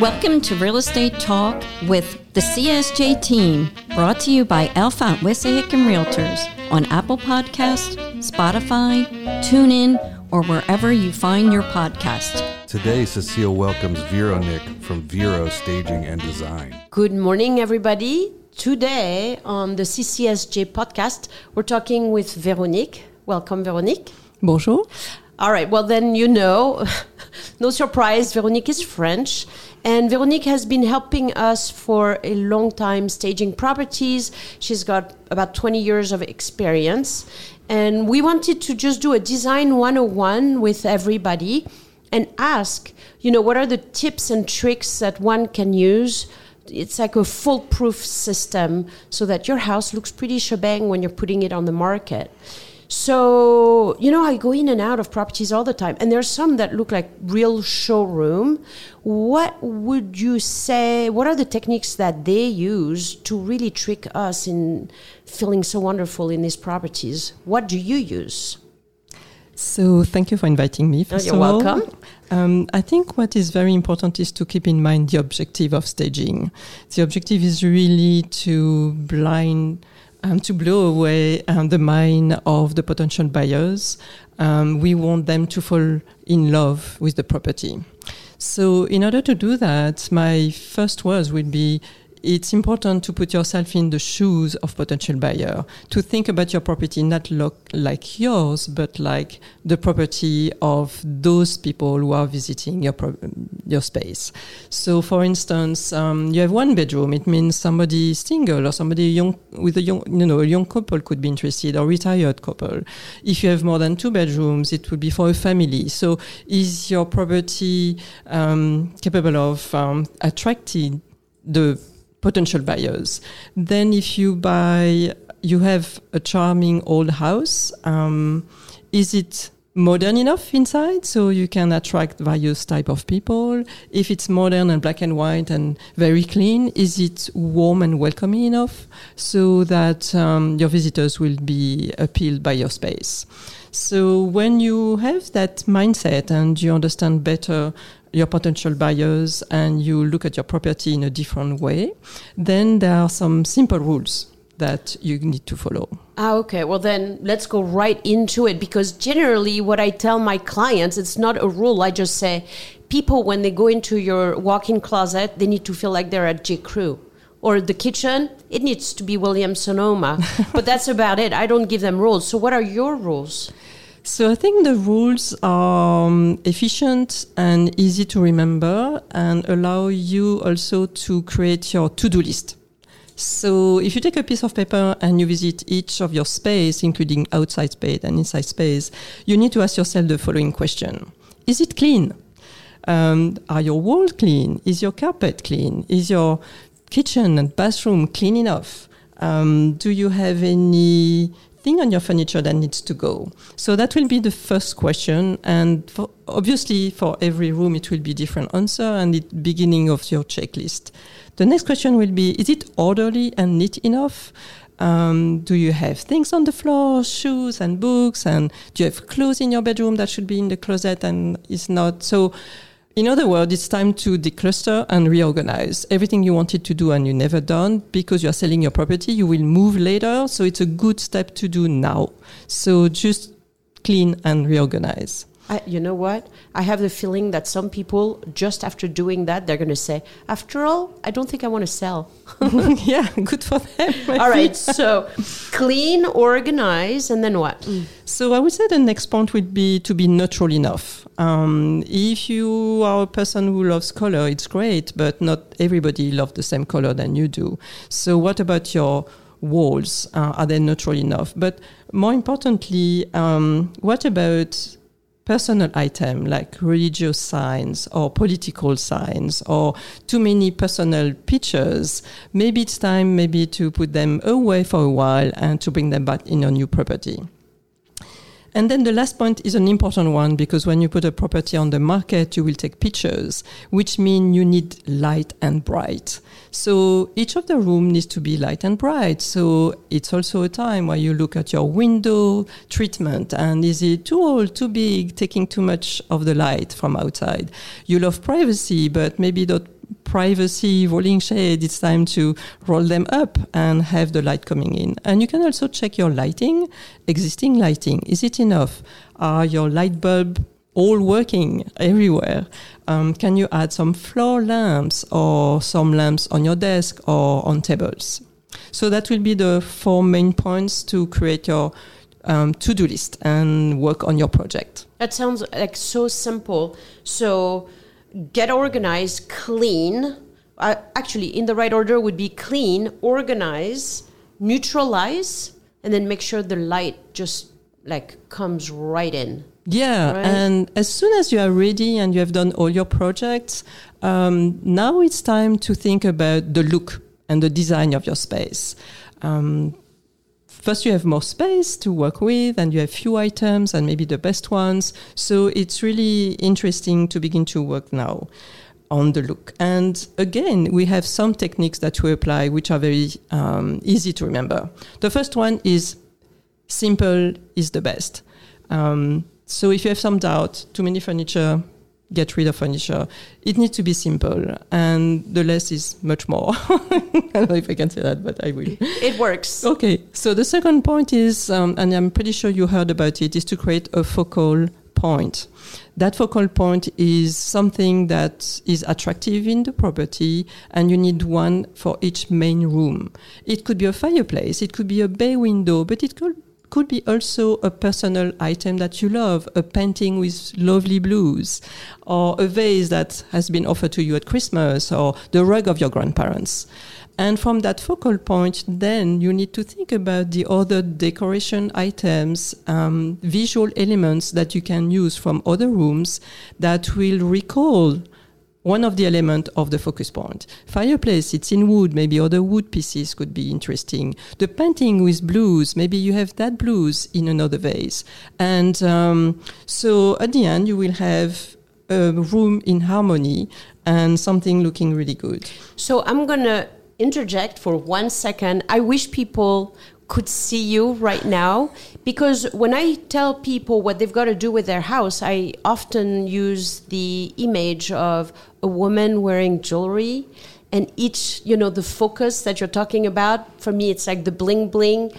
Welcome to Real Estate Talk with the CCSJ team, brought to you by Alphont Wissahick and Realtors on Apple Podcast, Spotify, TuneIn, or wherever you find your podcast. Today, Cecile welcomes Veronique from Vero Staging and Design. Good morning, everybody. Today on the CCSJ podcast, we're talking with Veronique. Welcome, Veronique. Bonjour. All right, well, then you know, no surprise, Veronique is French. And Veronique has been helping us for a long time staging properties. She's got about 20 years of experience. And we wanted to just do a design 101 with everybody and ask, you know, what are the tips and tricks that one can use? It's like a foolproof system so that your house looks pretty shebang when you're putting it on the market. So, you know, I go in and out of properties all the time, and there's some that look like real showroom. What would you say? What are the techniques that they use to really trick us in feeling so wonderful in these properties? What do you use? So, thank you for inviting me. First you're welcome. Um, I think what is very important is to keep in mind the objective of staging. The objective is really to blind um, to blow away um, the mind of the potential buyers. Um, we want them to fall in love with the property. So, in order to do that, my first words would be it's important to put yourself in the shoes of potential buyer to think about your property not look like yours but like the property of those people who are visiting your pro- your space. So for instance um, you have one bedroom it means somebody single or somebody young with a young you know a young couple could be interested or retired couple. If you have more than two bedrooms it would be for a family. So is your property um, capable of um, attracting the potential buyers. Then, if you buy, you have a charming old house. Um, is it modern enough inside so you can attract various type of people if it's modern and black and white and very clean is it warm and welcoming enough so that um, your visitors will be appealed by your space so when you have that mindset and you understand better your potential buyers and you look at your property in a different way, then there are some simple rules that you need to follow. Ah, okay. Well, then let's go right into it because generally, what I tell my clients, it's not a rule. I just say, people, when they go into your walk in closet, they need to feel like they're at J. Crew. Or the kitchen, it needs to be William Sonoma. but that's about it. I don't give them rules. So, what are your rules? So I think the rules are um, efficient and easy to remember and allow you also to create your to-do list. So if you take a piece of paper and you visit each of your space, including outside space and inside space, you need to ask yourself the following question. Is it clean? Um, are your walls clean? Is your carpet clean? Is your kitchen and bathroom clean enough? Um, do you have any thing on your furniture that needs to go? So that will be the first question. And for, obviously, for every room, it will be different answer and the beginning of your checklist. The next question will be Is it orderly and neat enough? Um, do you have things on the floor, shoes and books? And do you have clothes in your bedroom that should be in the closet and is not? So in other words, it's time to decluster and reorganize. Everything you wanted to do and you never done because you're selling your property, you will move later. So it's a good step to do now. So just clean and reorganize. I, you know what? I have the feeling that some people, just after doing that, they're going to say, after all, I don't think I want to sell. yeah, good for them. All right, so clean, organize, and then what? Mm. So I would say the next point would be to be neutral enough. Um, if you are a person who loves color, it's great, but not everybody loves the same color than you do. So what about your walls? Uh, are they neutral enough? But more importantly, um, what about personal item like religious signs or political signs or too many personal pictures, maybe it's time maybe to put them away for a while and to bring them back in your new property. And then the last point is an important one because when you put a property on the market, you will take pictures, which mean you need light and bright. So each of the room needs to be light and bright. So it's also a time where you look at your window treatment and is it too old, too big, taking too much of the light from outside. You love privacy, but maybe don't privacy rolling shade, it's time to roll them up and have the light coming in. And you can also check your lighting, existing lighting. Is it enough? Are your light bulb all working everywhere? Um, can you add some floor lamps or some lamps on your desk or on tables? So that will be the four main points to create your um, to-do list and work on your project. That sounds like so simple. So get organized, clean. Uh, actually, in the right order would be clean, organize, neutralize, and then make sure the light just like comes right in. Yeah, Right. and as soon as you are ready and you have done all your projects, um, now it's time to think about the look and the design of your space. Um, first, you have more space to work with, and you have few items and maybe the best ones. So it's really interesting to begin to work now on the look. And again, we have some techniques that we apply which are very um, easy to remember. The first one is simple is the best. Um, so if you have some doubt, too many furniture, get rid of furniture. It needs to be simple, and the less is much more. I don't know if I can say that, but I will. It works. Okay, so the second point is, um, and I'm pretty sure you heard about it, is to create a focal point. That focal point is something that is attractive in the property, and you need one for each main room. It could be a fireplace, it could be a bay window, but it could could be also a personal item that you love, a painting with lovely blues, or a vase that has been offered to you at Christmas, or the rug of your grandparents. And from that focal point, then you need to think about the other decoration items, um, visual elements that you can use from other rooms that will recall one of the elements of the focus point. Fireplace, it's in wood, maybe other wood pieces could be interesting. The painting with blues, maybe you have that blues in another vase. And um, so at the end, you will have a room in harmony and something looking really good. So I'm going to interject for one second. I wish people could see you right now because when I tell people what they've got to do with their house, I often use the image of a woman wearing jewelry and each, you know, the focus that you're talking about. For me, it's like the bling bling,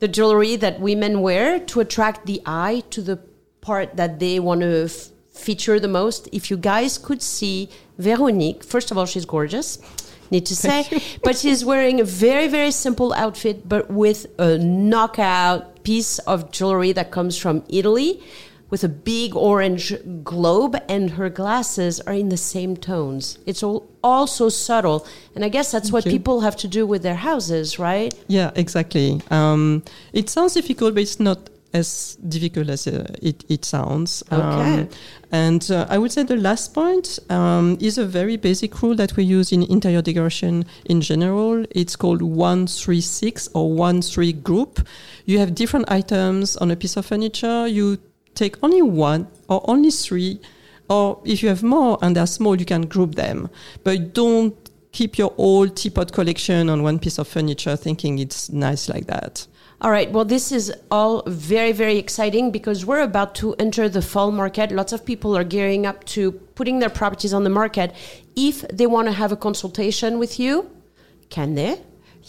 the jewelry that women wear to attract the eye to the part that they want to feature the most. If you guys could see Veronique, first of all, she's gorgeous, need to say, but she's wearing a very, very simple outfit, but with a knockout piece of jewelry that comes from Italy with a big orange globe, and her glasses are in the same tones. It's all, all so subtle. And I guess that's what you. people have to do with their houses, right? Yeah, exactly. Um, it sounds difficult, but it's not as difficult as uh, it, it sounds. Okay. Um, and uh, I would say the last point um, is a very basic rule that we use in interior decoration in general. It's called 136 or 1 3 group. You have different items on a piece of furniture. You take only one or only three, or if you have more and they're small, you can group them. But don't keep your old teapot collection on one piece of furniture thinking it's nice like that. All right. Well, this is all very, very exciting because we're about to enter the fall market. Lots of people are gearing up to putting their properties on the market. If they want to have a consultation with you, can they?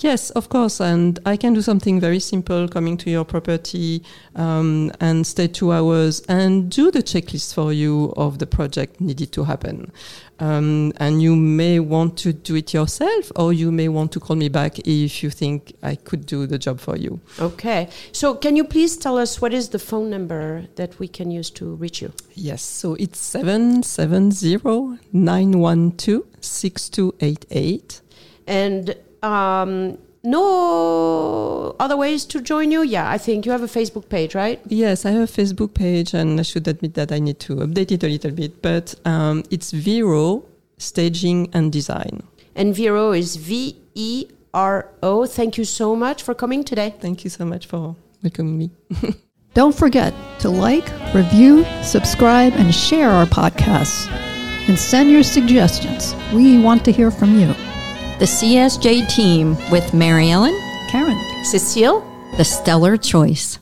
Yes, of course. And I can do something very simple coming to your property um, and stay two hours and do the checklist for you of the project needed to happen. Um, and you may want to do it yourself or you may want to call me back if you think I could do the job for you. Okay. So, can you please tell us what is the phone number that we can use to reach you? Yes, so it's 770 912 6288. And um, no other ways to join you? Yeah, I think you have a Facebook page, right? Yes, I have a Facebook page, and I should admit that I need to update it a little bit. But um, it's Vero Staging and Design. And Vero is V E R O. Thank you so much for coming today. Thank you so much for welcoming me. Don't forget to like, review, subscribe, and share our podcasts. And send your suggestions. We want to hear from you. The CCSJ team with Mary Ellen, Karen. Cecile? the stellar choice.